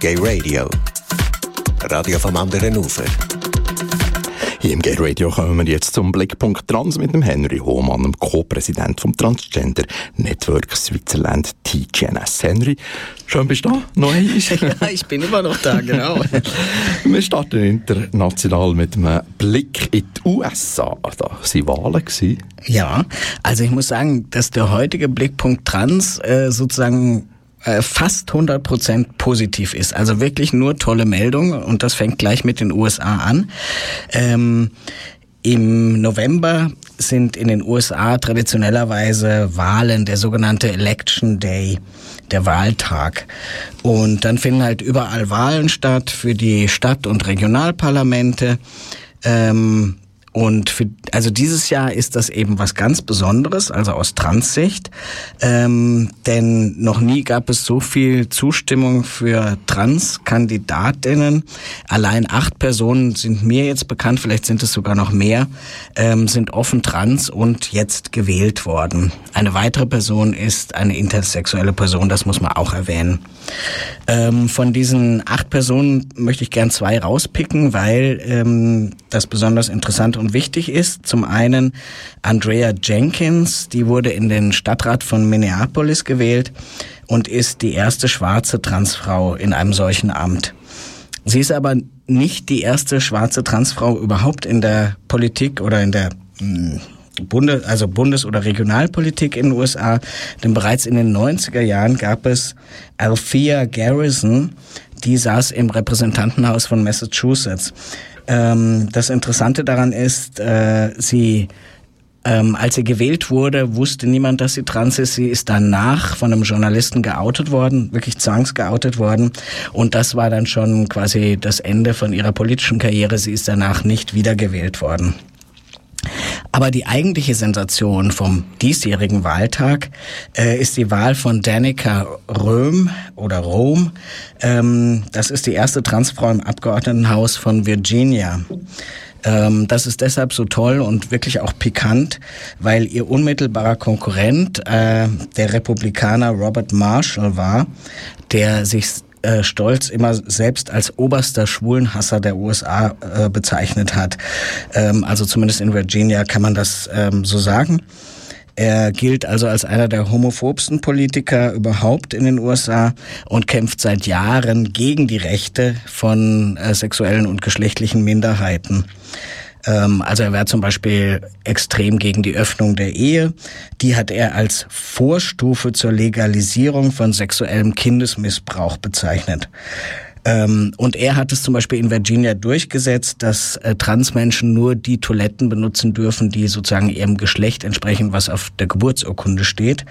Gay Radio. Radio vom anderen Ufer. Hier im Gay Radio kommen wir jetzt zum Blickpunkt Trans mit dem Henry Hohmann, dem Co-Präsident vom Transgender Network Switzerland TGNS. Henry, schön bist du da, noch Ja, ich bin immer noch da, genau. wir starten international mit einem Blick in die USA. Da waren Wahlen. Ja, also ich muss sagen, dass der heutige Blickpunkt Trans äh, sozusagen äh, fast 100 Prozent positiv ist. Also wirklich nur tolle Meldungen und das fängt gleich mit den USA an. Ähm, Im November sind in den USA traditionellerweise Wahlen, der sogenannte Election Day, der Wahltag. Und dann finden halt überall Wahlen statt für die Stadt- und Regionalparlamente. Ähm, und für, also dieses Jahr ist das eben was ganz Besonderes, also aus Transsicht. Ähm, denn noch nie gab es so viel Zustimmung für Trans-Kandidatinnen. Allein acht Personen sind mir jetzt bekannt, vielleicht sind es sogar noch mehr, ähm, sind offen trans und jetzt gewählt worden. Eine weitere Person ist eine intersexuelle Person, das muss man auch erwähnen. Ähm, von diesen acht Personen möchte ich gern zwei rauspicken, weil ähm, das besonders interessant wichtig ist. Zum einen Andrea Jenkins, die wurde in den Stadtrat von Minneapolis gewählt und ist die erste schwarze Transfrau in einem solchen Amt. Sie ist aber nicht die erste schwarze Transfrau überhaupt in der Politik oder in der hm, Bundes, also Bundes- oder Regionalpolitik in den USA, denn bereits in den 90er Jahren gab es Althea Garrison, die saß im Repräsentantenhaus von Massachusetts. Ähm, das Interessante daran ist, äh, sie ähm, als sie gewählt wurde, wusste niemand, dass sie trans ist. Sie ist danach von einem Journalisten geoutet worden, wirklich zwangsgeoutet worden. Und das war dann schon quasi das Ende von ihrer politischen Karriere. Sie ist danach nicht wiedergewählt worden. Aber die eigentliche Sensation vom diesjährigen Wahltag äh, ist die Wahl von Danica Röhm oder Rom. Ähm, das ist die erste Transfrau im Abgeordnetenhaus von Virginia. Ähm, das ist deshalb so toll und wirklich auch pikant, weil ihr unmittelbarer Konkurrent äh, der Republikaner Robert Marshall war, der sich äh, Stolz immer selbst als oberster Schwulenhasser der USA äh, bezeichnet hat. Ähm, also zumindest in Virginia kann man das ähm, so sagen. Er gilt also als einer der homophobsten Politiker überhaupt in den USA und kämpft seit Jahren gegen die Rechte von äh, sexuellen und geschlechtlichen Minderheiten. Ähm, also er wäre zum Beispiel extrem gegen die Öffnung der Ehe. Die hat er als Vorstufe zur Legalisierung von sexuellem Kindesmissbrauch bezeichnet. Ähm, und er hat es zum Beispiel in Virginia durchgesetzt, dass äh, Transmenschen nur die Toiletten benutzen dürfen, die sozusagen ihrem Geschlecht entsprechen, was auf der Geburtsurkunde steht.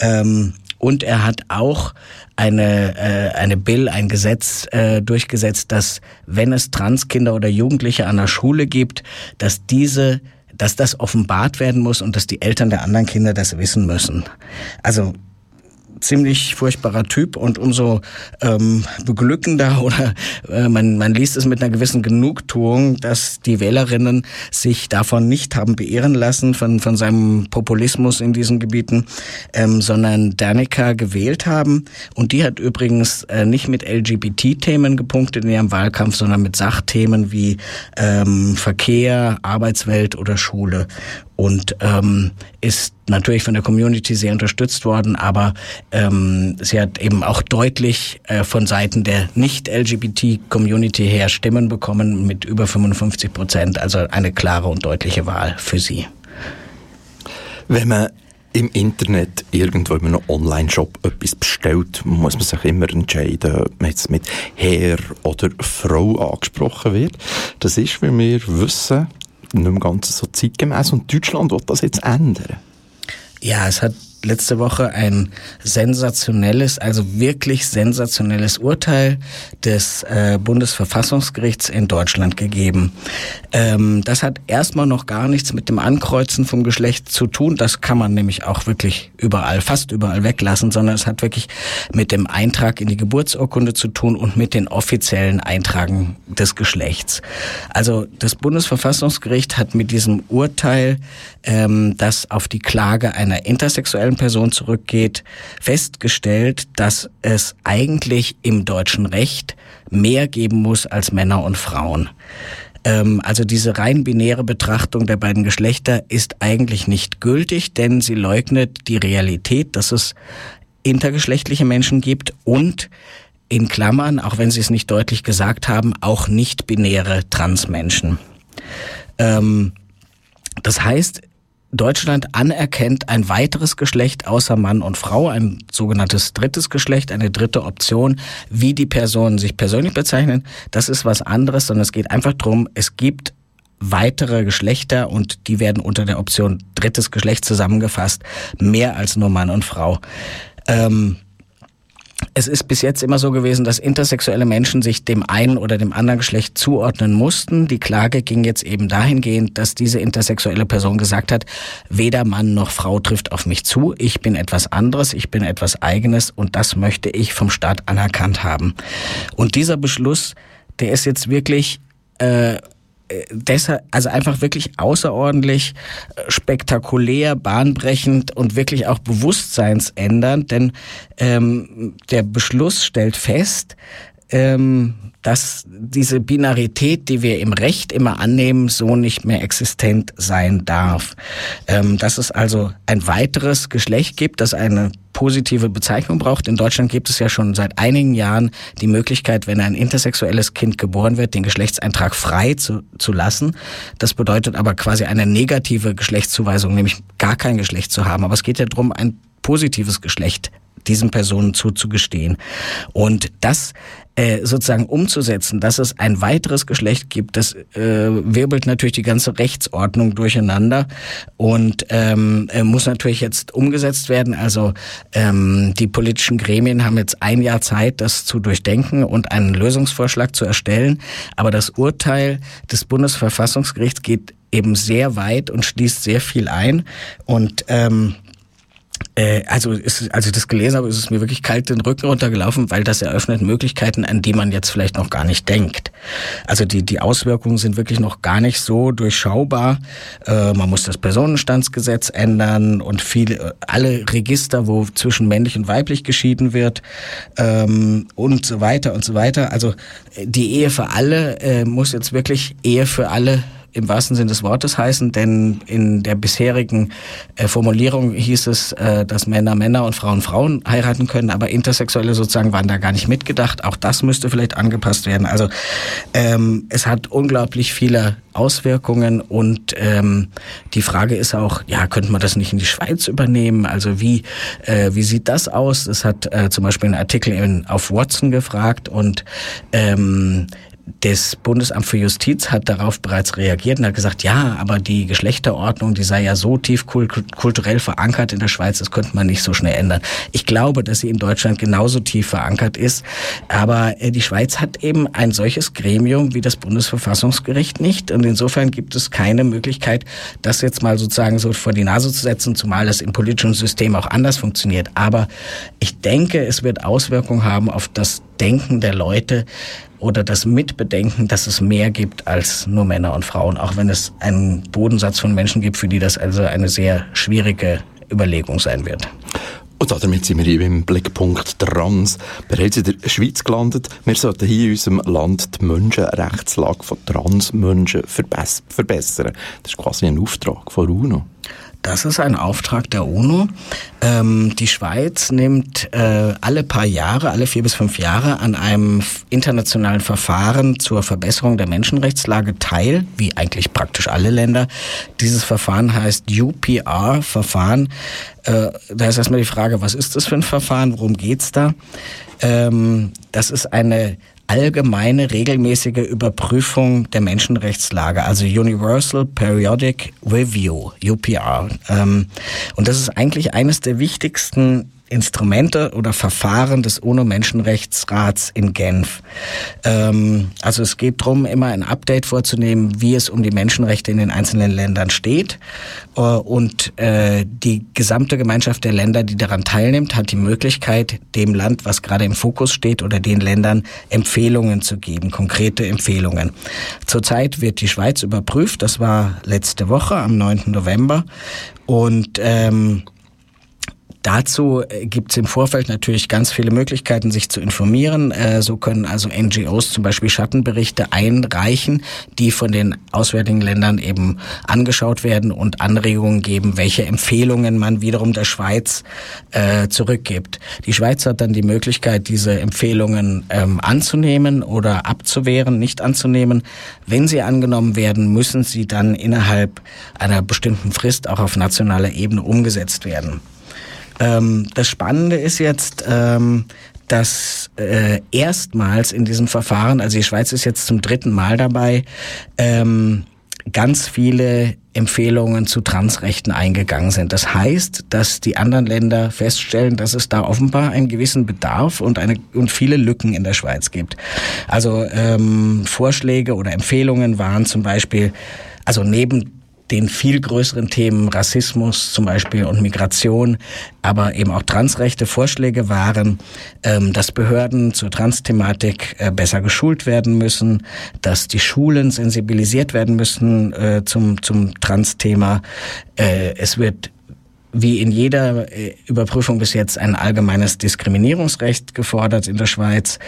Ähm, und er hat auch eine, äh, eine Bill, ein Gesetz äh, durchgesetzt, dass wenn es Transkinder oder Jugendliche an der Schule gibt, dass diese dass das offenbart werden muss und dass die Eltern der anderen Kinder das wissen müssen. Also ziemlich furchtbarer Typ und umso ähm, beglückender oder äh, man, man liest es mit einer gewissen Genugtuung, dass die Wählerinnen sich davon nicht haben beirren lassen, von, von seinem Populismus in diesen Gebieten, ähm, sondern Danica gewählt haben. Und die hat übrigens äh, nicht mit LGBT-Themen gepunktet in ihrem Wahlkampf, sondern mit Sachthemen wie ähm, Verkehr, Arbeitswelt oder Schule und ähm, ist natürlich von der Community sehr unterstützt worden, aber ähm, sie hat eben auch deutlich äh, von Seiten der Nicht-LGBT-Community her Stimmen bekommen mit über 55 Prozent, also eine klare und deutliche Wahl für sie. Wenn man im Internet irgendwo in einem Online-Shop etwas bestellt, muss man sich immer entscheiden, ob man jetzt mit Herr oder Frau angesprochen wird. Das ist, wie wir wissen, nicht mehr ganz so zeitgemäß und Deutschland wird das jetzt ändern. Ja, es hat letzte Woche ein sensationelles, also wirklich sensationelles Urteil des äh, Bundesverfassungsgerichts in Deutschland gegeben. Ähm, das hat erstmal noch gar nichts mit dem Ankreuzen vom Geschlecht zu tun. Das kann man nämlich auch wirklich überall, fast überall weglassen, sondern es hat wirklich mit dem Eintrag in die Geburtsurkunde zu tun und mit den offiziellen Eintragen des Geschlechts. Also das Bundesverfassungsgericht hat mit diesem Urteil ähm, das auf die Klage einer intersexuellen transsexuellen Personen zurückgeht, festgestellt, dass es eigentlich im deutschen Recht mehr geben muss als Männer und Frauen. Ähm, also diese rein binäre Betrachtung der beiden Geschlechter ist eigentlich nicht gültig, denn sie leugnet die Realität, dass es intergeschlechtliche Menschen gibt und in Klammern, auch wenn Sie es nicht deutlich gesagt haben, auch nicht binäre Transmenschen. Ähm, das heißt, Deutschland anerkennt ein weiteres Geschlecht außer Mann und Frau, ein sogenanntes drittes Geschlecht, eine dritte Option, wie die Personen sich persönlich bezeichnen. Das ist was anderes, sondern es geht einfach darum, es gibt weitere Geschlechter und die werden unter der Option drittes Geschlecht zusammengefasst, mehr als nur Mann und Frau. Ähm, es ist bis jetzt immer so gewesen, dass intersexuelle Menschen sich dem einen oder dem anderen Geschlecht zuordnen mussten. Die Klage ging jetzt eben dahingehend, dass diese intersexuelle Person gesagt hat, weder Mann noch Frau trifft auf mich zu, ich bin etwas anderes, ich bin etwas eigenes und das möchte ich vom Staat anerkannt haben. Und dieser Beschluss, der ist jetzt wirklich äh, deshalb, also einfach wirklich außerordentlich äh, spektakulär, bahnbrechend und wirklich auch bewusstseinsändernd, denn ähm, der Beschluss stellt fest, ähm, dass diese Binarität, die wir im Recht immer annehmen, so nicht mehr existent sein darf. Ähm, dass es also ein weiteres Geschlecht gibt, das eine positive Bezeichnung braucht. In Deutschland gibt es ja schon seit einigen Jahren die Möglichkeit, wenn ein intersexuelles Kind geboren wird, den Geschlechtseintrag frei zu, zu lassen. Das bedeutet aber quasi eine negative Geschlechtszuweisung, nämlich gar kein Geschlecht zu haben. Aber es geht ja darum, ein positives Geschlecht diesen Personen zuzugestehen. Und das äh, sozusagen umzusetzen, dass es ein weiteres Geschlecht gibt, das äh, wirbelt natürlich die ganze Rechtsordnung durcheinander und ähm, äh, muss natürlich jetzt umgesetzt werden. Also ähm, die politischen Gremien haben jetzt ein Jahr Zeit, das zu durchdenken und einen Lösungsvorschlag zu erstellen. Aber das Urteil des Bundesverfassungsgerichts geht eben sehr weit und schließt sehr viel ein und ähm, äh, also ist, als ich das gelesen habe, ist es mir wirklich kalt den Rücken runtergelaufen, weil das eröffnet Möglichkeiten, an die man jetzt vielleicht noch gar nicht denkt. Also die, die Auswirkungen sind wirklich noch gar nicht so durchschaubar. Äh, man muss das Personenstandsgesetz ändern und viele, alle Register, wo zwischen männlich und weiblich geschieden wird ähm, und so weiter und so weiter. Also die Ehe für alle äh, muss jetzt wirklich Ehe für alle im wahrsten Sinne des Wortes heißen, denn in der bisherigen äh, Formulierung hieß es, äh, dass Männer Männer und Frauen Frauen heiraten können, aber Intersexuelle sozusagen waren da gar nicht mitgedacht. Auch das müsste vielleicht angepasst werden. Also ähm, es hat unglaublich viele Auswirkungen und ähm, die Frage ist auch, ja, könnte man das nicht in die Schweiz übernehmen? Also wie äh, wie sieht das aus? Das hat äh, zum Beispiel ein Artikel in, auf Watson gefragt und ähm, das Bundesamt für Justiz hat darauf bereits reagiert und hat gesagt, ja, aber die Geschlechterordnung, die sei ja so tief kulturell verankert in der Schweiz, das könnte man nicht so schnell ändern. Ich glaube, dass sie in Deutschland genauso tief verankert ist, aber äh, die Schweiz hat eben ein solches Gremium wie das Bundesverfassungsgericht nicht und insofern gibt es keine Möglichkeit, das jetzt mal sozusagen so vor die Nase zu setzen, zumal das im politischen System auch anders funktioniert. Aber ich denke, es wird Auswirkungen haben auf das Denken der Leute, oder das Mitbedenken, dass es mehr gibt als nur Männer und Frauen, auch wenn es einen Bodensatz von Menschen gibt, für die das also eine sehr schwierige Überlegung sein wird. Und damit sind wir im Blickpunkt Trans bereits in der Schweiz gelandet. Wir sollten hier in unserem Land die Menschenrechtslage von Transmenschen verbessern. Das ist quasi ein Auftrag von UNO. Das ist ein Auftrag der UNO. Ähm, die Schweiz nimmt äh, alle paar Jahre, alle vier bis fünf Jahre an einem internationalen Verfahren zur Verbesserung der Menschenrechtslage teil, wie eigentlich praktisch alle Länder. Dieses Verfahren heißt UPR-Verfahren. Äh, da ist erstmal die Frage, was ist das für ein Verfahren, worum geht's da? Ähm, das ist eine allgemeine regelmäßige Überprüfung der Menschenrechtslage, also Universal Periodic Review, UPR. Ähm, und das ist eigentlich eines der wichtigsten Instrumente oder Verfahren des UNO-Menschenrechtsrats in Genf. Ähm, also es geht darum, immer ein Update vorzunehmen, wie es um die Menschenrechte in den einzelnen Ländern steht. Äh, und äh, die gesamte Gemeinschaft der Länder, die daran teilnimmt, hat die Möglichkeit, dem Land, was gerade im Fokus steht, oder den Ländern Empfehlungen zu geben, konkrete Empfehlungen. Zurzeit wird die Schweiz überprüft. Das war letzte Woche am 9. November. Und ähm, Dazu äh, gibt es im Vorfeld natürlich ganz viele Möglichkeiten, sich zu informieren. Äh, so können also NGOs zum Beispiel Schattenberichte einreichen, die von den auswärtigen Ländern eben angeschaut werden und Anregungen geben, welche Empfehlungen man wiederum der Schweiz äh, zurückgibt. Die Schweiz hat dann die Möglichkeit, diese Empfehlungen ähm, anzunehmen oder abzuwehren, nicht anzunehmen. Wenn sie angenommen werden, müssen sie dann innerhalb einer bestimmten Frist auch auf nationaler Ebene umgesetzt werden. Ähm, das Spannende ist jetzt, ähm, dass äh, erstmals in diesem Verfahren, also die Schweiz ist jetzt zum dritten Mal dabei, ähm, ganz viele Empfehlungen zu Transrechten eingegangen sind. Das heißt, dass die anderen Länder feststellen, dass es da offenbar einen gewissen Bedarf und eine und viele Lücken in der Schweiz gibt. Also ähm, Vorschläge oder Empfehlungen waren zum Beispiel, also neben den viel größeren Themen Rassismus zum Beispiel und Migration, aber eben auch Transrechte Vorschläge waren, ähm, dass Behörden zur Transthematik äh, besser geschult werden müssen, dass die Schulen sensibilisiert werden müssen äh, zum, zum Transthema. Äh, es wird wie in jeder äh, Überprüfung bis jetzt ein allgemeines Diskriminierungsrecht gefordert in der Schweiz.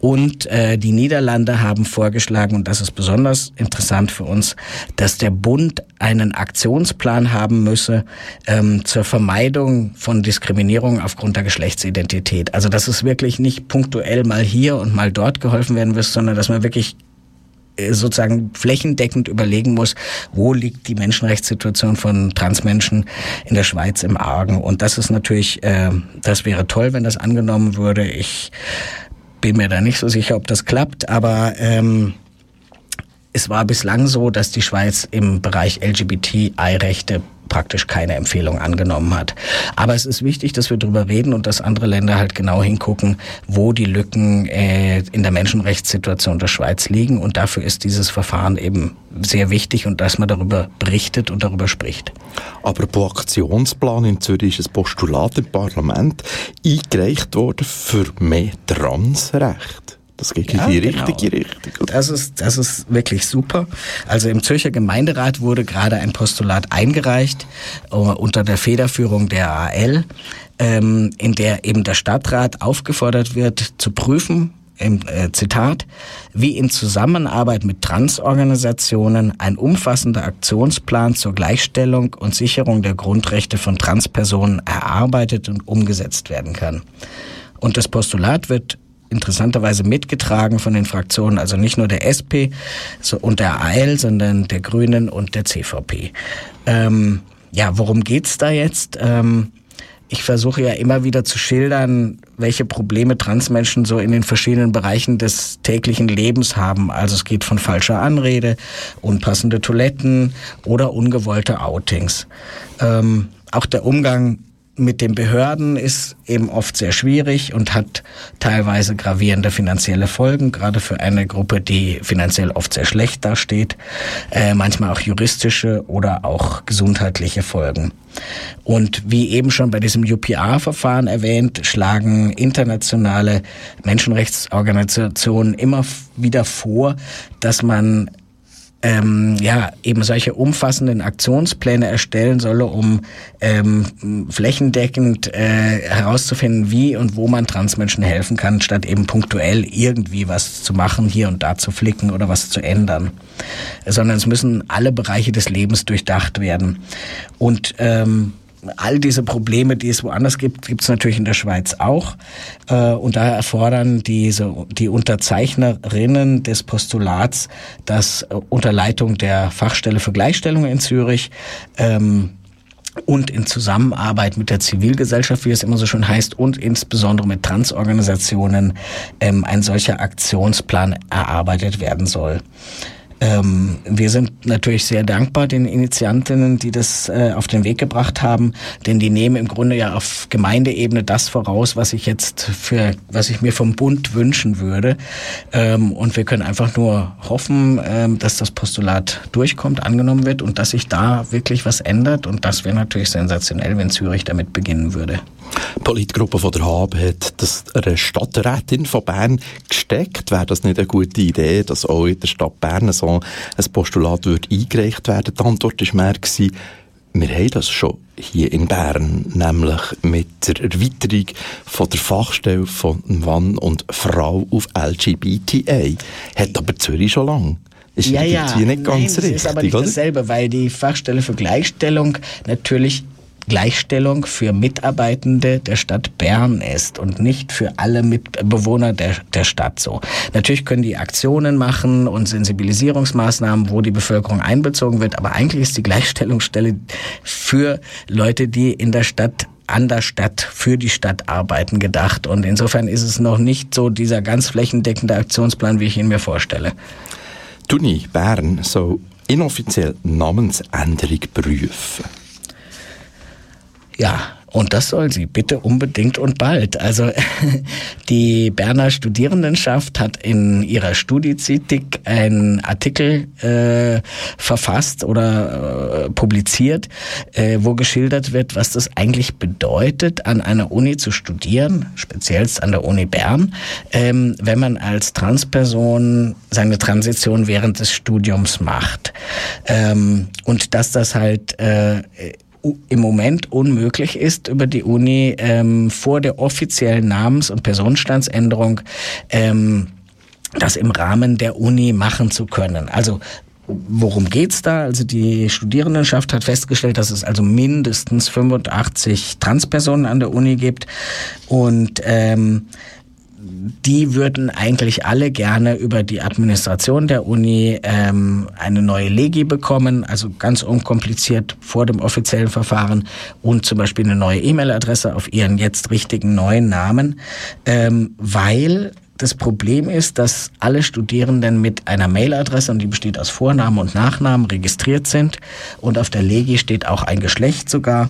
Und äh, die Niederlande haben vorgeschlagen, und das ist besonders interessant für uns, dass der Bund einen Aktionsplan haben müsse ähm, zur Vermeidung von Diskriminierung aufgrund der Geschlechtsidentität. Also dass es wirklich nicht punktuell mal hier und mal dort geholfen werden muss, sondern dass man wirklich sozusagen flächendeckend überlegen muss, wo liegt die Menschenrechtssituation von Transmenschen in der Schweiz im Argen. Und das ist natürlich, äh, das wäre toll, wenn das angenommen würde. Ich bin mir da nicht so sicher, ob das klappt, aber ähm, es war bislang so, dass die Schweiz im Bereich LGBTI-Rechte praktisch keine Empfehlung angenommen hat. Aber es ist wichtig, dass wir darüber reden und dass andere Länder halt genau hingucken, wo die Lücken äh, in der Menschenrechtssituation der Schweiz liegen. Und dafür ist dieses Verfahren eben sehr wichtig und dass man darüber berichtet und darüber spricht. Aber pro Aktionsplan in Zürich ist ein Postulat im Parlament eingereicht worden für mehr Transrecht. Das geht ja, in die genau. richtige Richtung. Das ist, das ist wirklich super. Also im Zürcher Gemeinderat wurde gerade ein Postulat eingereicht uh, unter der Federführung der AL, ähm, in der eben der Stadtrat aufgefordert wird, zu prüfen, im äh, Zitat, wie in Zusammenarbeit mit Transorganisationen ein umfassender Aktionsplan zur Gleichstellung und Sicherung der Grundrechte von Transpersonen erarbeitet und umgesetzt werden kann. Und das Postulat wird interessanterweise mitgetragen von den Fraktionen, also nicht nur der SP und der AL, sondern der Grünen und der CVP. Ähm, ja, worum geht's da jetzt? Ähm, ich versuche ja immer wieder zu schildern, welche Probleme Transmenschen so in den verschiedenen Bereichen des täglichen Lebens haben. Also es geht von falscher Anrede, unpassende Toiletten oder ungewollte Outings. Ähm, auch der Umgang mit den Behörden ist eben oft sehr schwierig und hat teilweise gravierende finanzielle Folgen, gerade für eine Gruppe, die finanziell oft sehr schlecht dasteht, äh, manchmal auch juristische oder auch gesundheitliche Folgen. Und wie eben schon bei diesem UPR-Verfahren erwähnt, schlagen internationale Menschenrechtsorganisationen immer wieder vor, dass man ähm, ja eben solche umfassenden Aktionspläne erstellen solle, um ähm, flächendeckend äh, herauszufinden, wie und wo man Transmenschen helfen kann, statt eben punktuell irgendwie was zu machen, hier und da zu flicken oder was zu ändern. Sondern es müssen alle Bereiche des Lebens durchdacht werden. Und ähm, all diese Probleme, die es woanders gibt, gibt es natürlich in der Schweiz auch. Äh, und daher erfordern diese, die Unterzeichnerinnen des Postulats, dass äh, unter Leitung der Fachstelle für Gleichstellung in Zürich ähm, und in Zusammenarbeit mit der Zivilgesellschaft, wie es immer so schön heißt, und insbesondere mit Transorganisationen ähm, ein solcher Aktionsplan erarbeitet werden soll. Ähm, wir sind natürlich sehr dankbar den Initiantinnen, die das äh, auf den Weg gebracht haben, denn die nehmen im Grunde ja auf Gemeindeebene das voraus, was ich jetzt für, was ich mir vom Bund wünschen würde. Ähm, und wir können einfach nur hoffen, ähm, dass das Postulat durchkommt, angenommen wird und dass sich da wirklich was ändert. Und das wäre natürlich sensationell, wenn Zürich damit beginnen würde. Die Politgruppe von der HAB hat das einer Stadträtin von Bern gesteckt. Wäre das nicht eine gute Idee, dass auch in der Stadt Bern so ein Postulat würde eingereicht werden? Die Antwort war mehr, wir haben das schon hier in Bern, nämlich mit der Erweiterung von der Fachstelle von Mann und Frau auf LGBTA. Hat aber Zürich schon lange. Ist ja, ja. hier nicht ganz Nein, richtig. ist aber nicht oder? dasselbe, weil die Fachstelle für Gleichstellung natürlich Gleichstellung für Mitarbeitende der Stadt Bern ist und nicht für alle Mitbewohner der, der Stadt so. Natürlich können die Aktionen machen und Sensibilisierungsmaßnahmen, wo die Bevölkerung einbezogen wird, aber eigentlich ist die Gleichstellungsstelle für Leute, die in der Stadt an der Stadt, für die Stadt arbeiten gedacht. Und insofern ist es noch nicht so dieser ganz flächendeckende Aktionsplan, wie ich ihn mir vorstelle. Die Uni Bern soll inoffiziell Namensänderung prüfen. Ja, und das soll sie bitte unbedingt und bald. Also die Berner Studierendenschaft hat in ihrer Studizithik einen Artikel äh, verfasst oder äh, publiziert, äh, wo geschildert wird, was das eigentlich bedeutet, an einer Uni zu studieren, speziell an der Uni Bern, ähm, wenn man als Transperson seine Transition während des Studiums macht. Ähm, und dass das halt äh, im Moment unmöglich ist, über die Uni ähm, vor der offiziellen Namens- und Personenstandsänderung ähm, das im Rahmen der Uni machen zu können. Also Worum geht's da? Also die Studierendenschaft hat festgestellt, dass es also mindestens 85 Transpersonen an der Uni gibt und ähm, die würden eigentlich alle gerne über die Administration der Uni ähm, eine neue Legi bekommen, also ganz unkompliziert vor dem offiziellen Verfahren und zum Beispiel eine neue E-Mail-Adresse auf ihren jetzt richtigen neuen Namen, ähm, weil das Problem ist, dass alle Studierenden mit einer Mailadresse, und die besteht aus Vornamen und Nachnamen, registriert sind. Und auf der Legi steht auch ein Geschlecht sogar.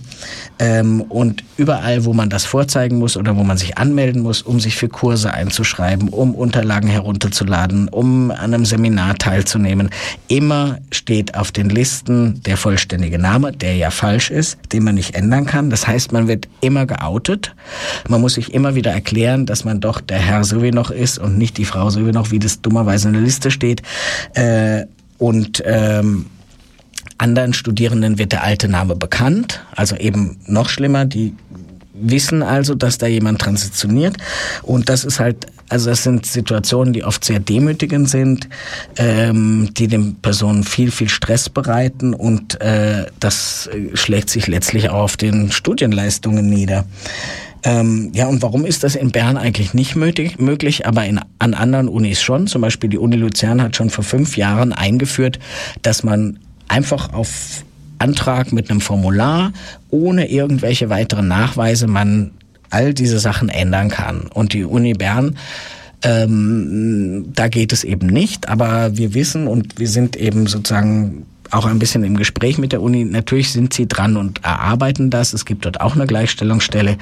Ähm, und überall, wo man das vorzeigen muss oder wo man sich anmelden muss, um sich für Kurse einzuschreiben, um Unterlagen herunterzuladen, um an einem Seminar teilzunehmen, immer steht auf den Listen der vollständige Name, der ja falsch ist, den man nicht ändern kann. Das heißt, man wird immer geoutet. Man muss sich immer wieder erklären, dass man doch der Herr so wie noch ist und nicht die Frau, so wie noch, wie das dummerweise in der Liste steht. Äh, und ähm, anderen Studierenden wird der alte Name bekannt, also eben noch schlimmer, die wissen also, dass da jemand transitioniert und das ist halt, also das sind Situationen, die oft sehr demütigend sind, ähm, die den Personen viel, viel Stress bereiten und äh, das schlägt sich letztlich auch auf den Studienleistungen nieder. Ähm, ja, und warum ist das in Bern eigentlich nicht möglich, möglich aber in, an anderen Unis schon? Zum Beispiel die Uni Luzern hat schon vor fünf Jahren eingeführt, dass man einfach auf Antrag mit einem Formular ohne irgendwelche weiteren Nachweise man all diese Sachen ändern kann. Und die Uni Bern ähm, da geht es eben nicht, aber wir wissen und wir sind eben sozusagen auch ein bisschen im Gespräch mit der Uni. Natürlich sind sie dran und erarbeiten das. Es gibt dort auch eine Gleichstellungsstelle.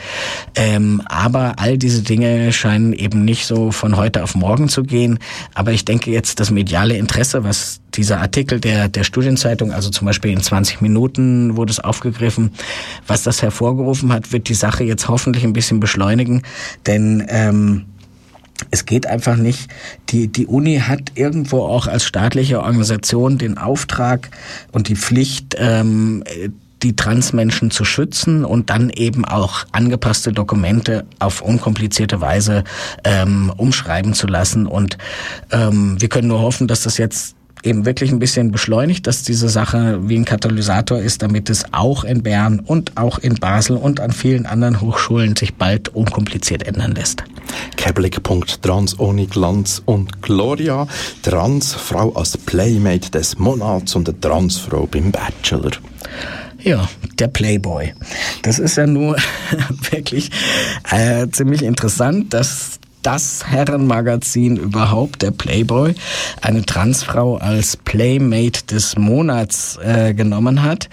Ähm, aber all diese Dinge scheinen eben nicht so von heute auf morgen zu gehen. Aber ich denke jetzt, das mediale Interesse, was dieser Artikel der, der Studienzeitung, also zum Beispiel in 20 Minuten wurde es aufgegriffen, was das hervorgerufen hat, wird die Sache jetzt hoffentlich ein bisschen beschleunigen. Denn ähm, es geht einfach nicht. Die, die Uni hat irgendwo auch als staatliche Organisation den Auftrag und die Pflicht, ähm, die Transmenschen zu schützen und dann eben auch angepasste Dokumente auf unkomplizierte Weise ähm, umschreiben zu lassen. Und ähm, wir können nur hoffen, dass das jetzt eben wirklich ein bisschen beschleunigt, dass diese Sache wie ein Katalysator ist, damit es auch in Bern und auch in Basel und an vielen anderen Hochschulen sich bald unkompliziert ändern lässt. Kein Blickpunkt Trans ohne Glanz und Gloria. Transfrau als Playmate des Monats und eine Transfrau beim Bachelor. Ja, der Playboy. Das ist ja nur wirklich äh, ziemlich interessant, dass das Herrenmagazin überhaupt, der Playboy, eine Transfrau als Playmate des Monats äh, genommen hat.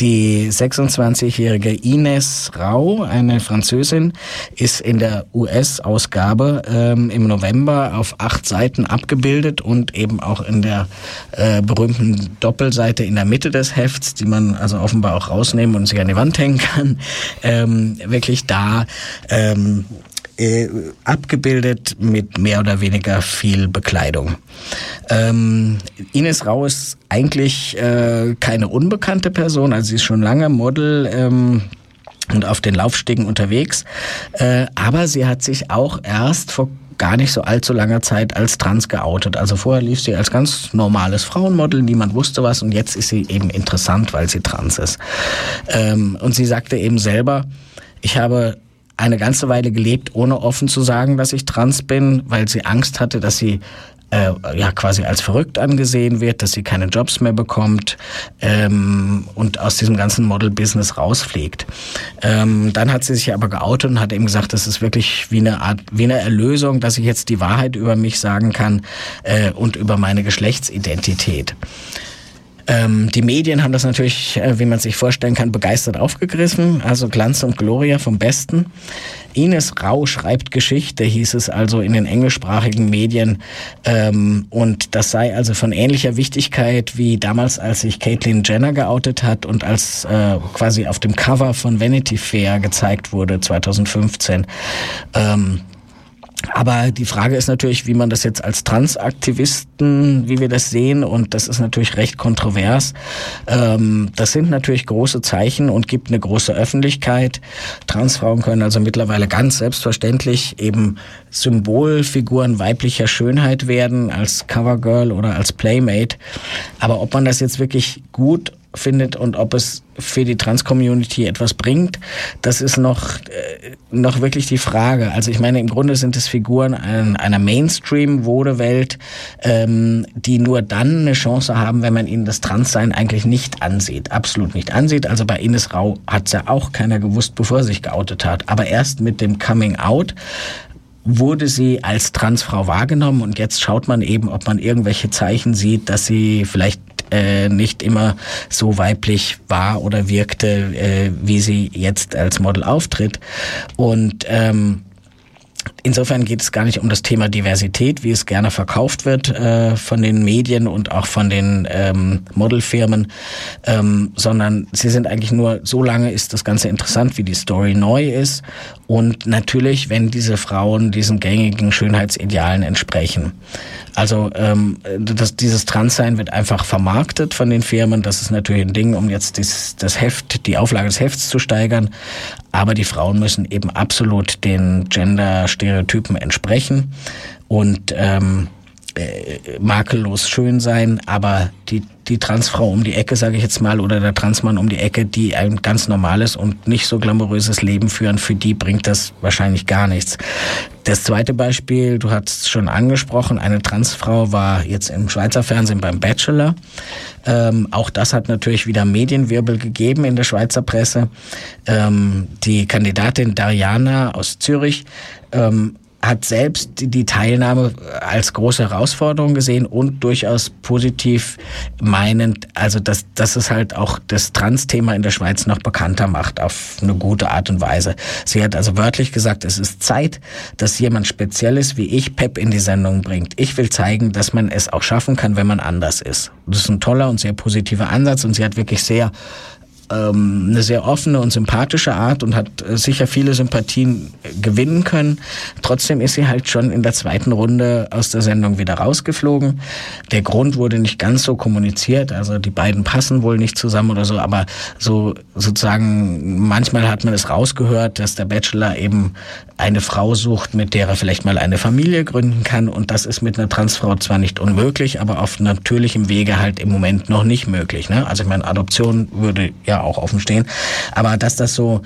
Die 26-jährige Ines Rau, eine Französin, ist in der US-Ausgabe ähm, im November auf acht Seiten abgebildet und eben auch in der äh, berühmten Doppelseite in der Mitte des Hefts, die man also offenbar auch rausnehmen und sich an die Wand hängen kann, ähm, wirklich da ähm, äh, abgebildet mit mehr oder weniger viel Bekleidung. Ähm, Ines Rau ist eigentlich äh, keine unbekannte Person, also sie ist schon lange Model. Ähm, und auf den Laufstegen unterwegs. Äh, aber sie hat sich auch erst vor gar nicht so allzu langer Zeit als trans geoutet. Also vorher lief sie als ganz normales Frauenmodel, niemand wusste was und jetzt ist sie eben interessant, weil sie trans ist. Ähm, und sie sagte eben selber, ich habe eine ganze Weile gelebt, ohne offen zu sagen, dass ich trans bin, weil sie Angst hatte, dass sie äh, ja quasi als verrückt angesehen wird, dass sie keine Jobs mehr bekommt ähm, und aus diesem ganzen Model-Business rausfliegt. Ähm, dann hat sie sich aber geoutet und hat eben gesagt, das ist wirklich wie eine Art, wie eine Erlösung, dass ich jetzt die Wahrheit über mich sagen kann äh, und über meine Geschlechtsidentität. Ähm, die Medien haben das natürlich, äh, wie man sich vorstellen kann, begeistert aufgegriffen. Also Glanz und Gloria vom Besten. Ines Rau schreibt Geschichte, hieß es also in den englischsprachigen Medien. Ähm, und das sei also von ähnlicher Wichtigkeit wie damals, als sich Caitlyn Jenner geoutet hat und als äh, quasi auf dem Cover von Vanity Fair gezeigt wurde 2015. Ähm, aber die Frage ist natürlich, wie man das jetzt als Transaktivisten, wie wir das sehen, und das ist natürlich recht kontrovers. Ähm, das sind natürlich große Zeichen und gibt eine große Öffentlichkeit. Transfrauen können also mittlerweile ganz selbstverständlich eben Symbolfiguren weiblicher Schönheit werden, als Covergirl oder als Playmate. Aber ob man das jetzt wirklich gut findet und ob es für die Trans-Community etwas bringt, das ist noch, äh, noch wirklich die Frage. Also ich meine, im Grunde sind es Figuren einer Mainstream-Wodewelt, ähm, die nur dann eine Chance haben, wenn man ihnen das Transsein eigentlich nicht ansieht, absolut nicht ansieht. Also bei Ines Rau hat es ja auch keiner gewusst, bevor er sich geoutet hat. Aber erst mit dem Coming Out wurde sie als Transfrau wahrgenommen und jetzt schaut man eben, ob man irgendwelche Zeichen sieht, dass sie vielleicht äh, nicht immer so weiblich war oder wirkte, äh, wie sie jetzt als Model auftritt. Und ähm, Insofern geht es gar nicht um das Thema Diversität, wie es gerne verkauft wird äh, von den Medien und auch von den ähm, Modelfirmen, ähm, sondern sie sind eigentlich nur, so lange ist das Ganze interessant, wie die Story neu ist und natürlich, wenn diese Frauen diesen gängigen Schönheitsidealen entsprechen. Also ähm, das, dieses Transsein wird einfach vermarktet von den Firmen. Das ist natürlich ein Ding, um jetzt das, das Heft, die Auflage des Hefts zu steigern. Aber die Frauen müssen eben absolut den Gender-Stereotypen entsprechen. Und ähm, äh, makellos schön sein, aber die, die Transfrau um die Ecke, sage ich jetzt mal, oder der Transmann um die Ecke, die ein ganz normales und nicht so glamouröses Leben führen, für die bringt das wahrscheinlich gar nichts. Das zweite Beispiel, du hast schon angesprochen, eine Transfrau war jetzt im Schweizer Fernsehen beim Bachelor. Ähm, auch das hat natürlich wieder Medienwirbel gegeben in der Schweizer Presse. Ähm, die Kandidatin Dariana aus Zürich ähm, hat selbst die Teilnahme als große Herausforderung gesehen und durchaus positiv meinend, also dass, dass es halt auch das Trans-Thema in der Schweiz noch bekannter macht auf eine gute Art und Weise. Sie hat also wörtlich gesagt, es ist Zeit, dass jemand Spezielles wie ich Pep in die Sendung bringt. Ich will zeigen, dass man es auch schaffen kann, wenn man anders ist. Das ist ein toller und sehr positiver Ansatz und sie hat wirklich sehr ähm, eine sehr offene und sympathische Art und hat äh, sicher viele Sympathien gewinnen können. Trotzdem ist sie halt schon in der zweiten Runde aus der Sendung wieder rausgeflogen. Der Grund wurde nicht ganz so kommuniziert, also die beiden passen wohl nicht zusammen oder so, aber so sozusagen manchmal hat man es rausgehört, dass der Bachelor eben eine Frau sucht, mit der er vielleicht mal eine Familie gründen kann und das ist mit einer Transfrau zwar nicht unmöglich, aber auf natürlichem Wege halt im Moment noch nicht möglich. Ne? Also ich meine, Adoption würde ja ja auch offen stehen. Aber dass das so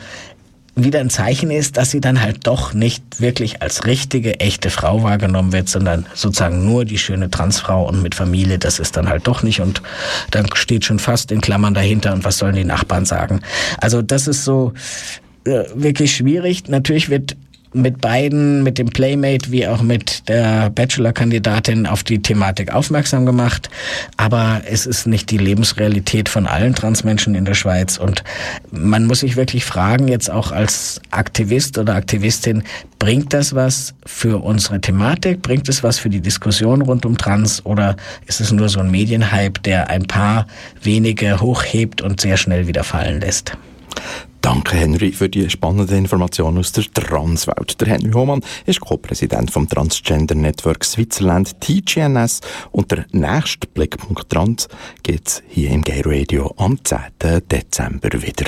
wieder ein Zeichen ist, dass sie dann halt doch nicht wirklich als richtige, echte Frau wahrgenommen wird, sondern sozusagen nur die schöne Transfrau und mit Familie, das ist dann halt doch nicht und dann steht schon fast in Klammern dahinter und was sollen die Nachbarn sagen. Also das ist so äh, wirklich schwierig. Natürlich wird mit beiden, mit dem Playmate wie auch mit der Bachelor-Kandidatin auf die Thematik aufmerksam gemacht. Aber es ist nicht die Lebensrealität von allen Transmenschen in der Schweiz. Und man muss sich wirklich fragen, jetzt auch als Aktivist oder Aktivistin, bringt das was für unsere Thematik? Bringt es was für die Diskussion rund um Trans? Oder ist es nur so ein Medienhype, der ein paar wenige hochhebt und sehr schnell wieder fallen lässt? Danke, Henry, für die spannenden Informationen aus der Transwelt. Der Henry Hohmann ist Co-Präsident vom Transgender Network Switzerland TGNS und der nächste Blickpunkt Trans geht es hier im Gay Radio am 10. Dezember wieder.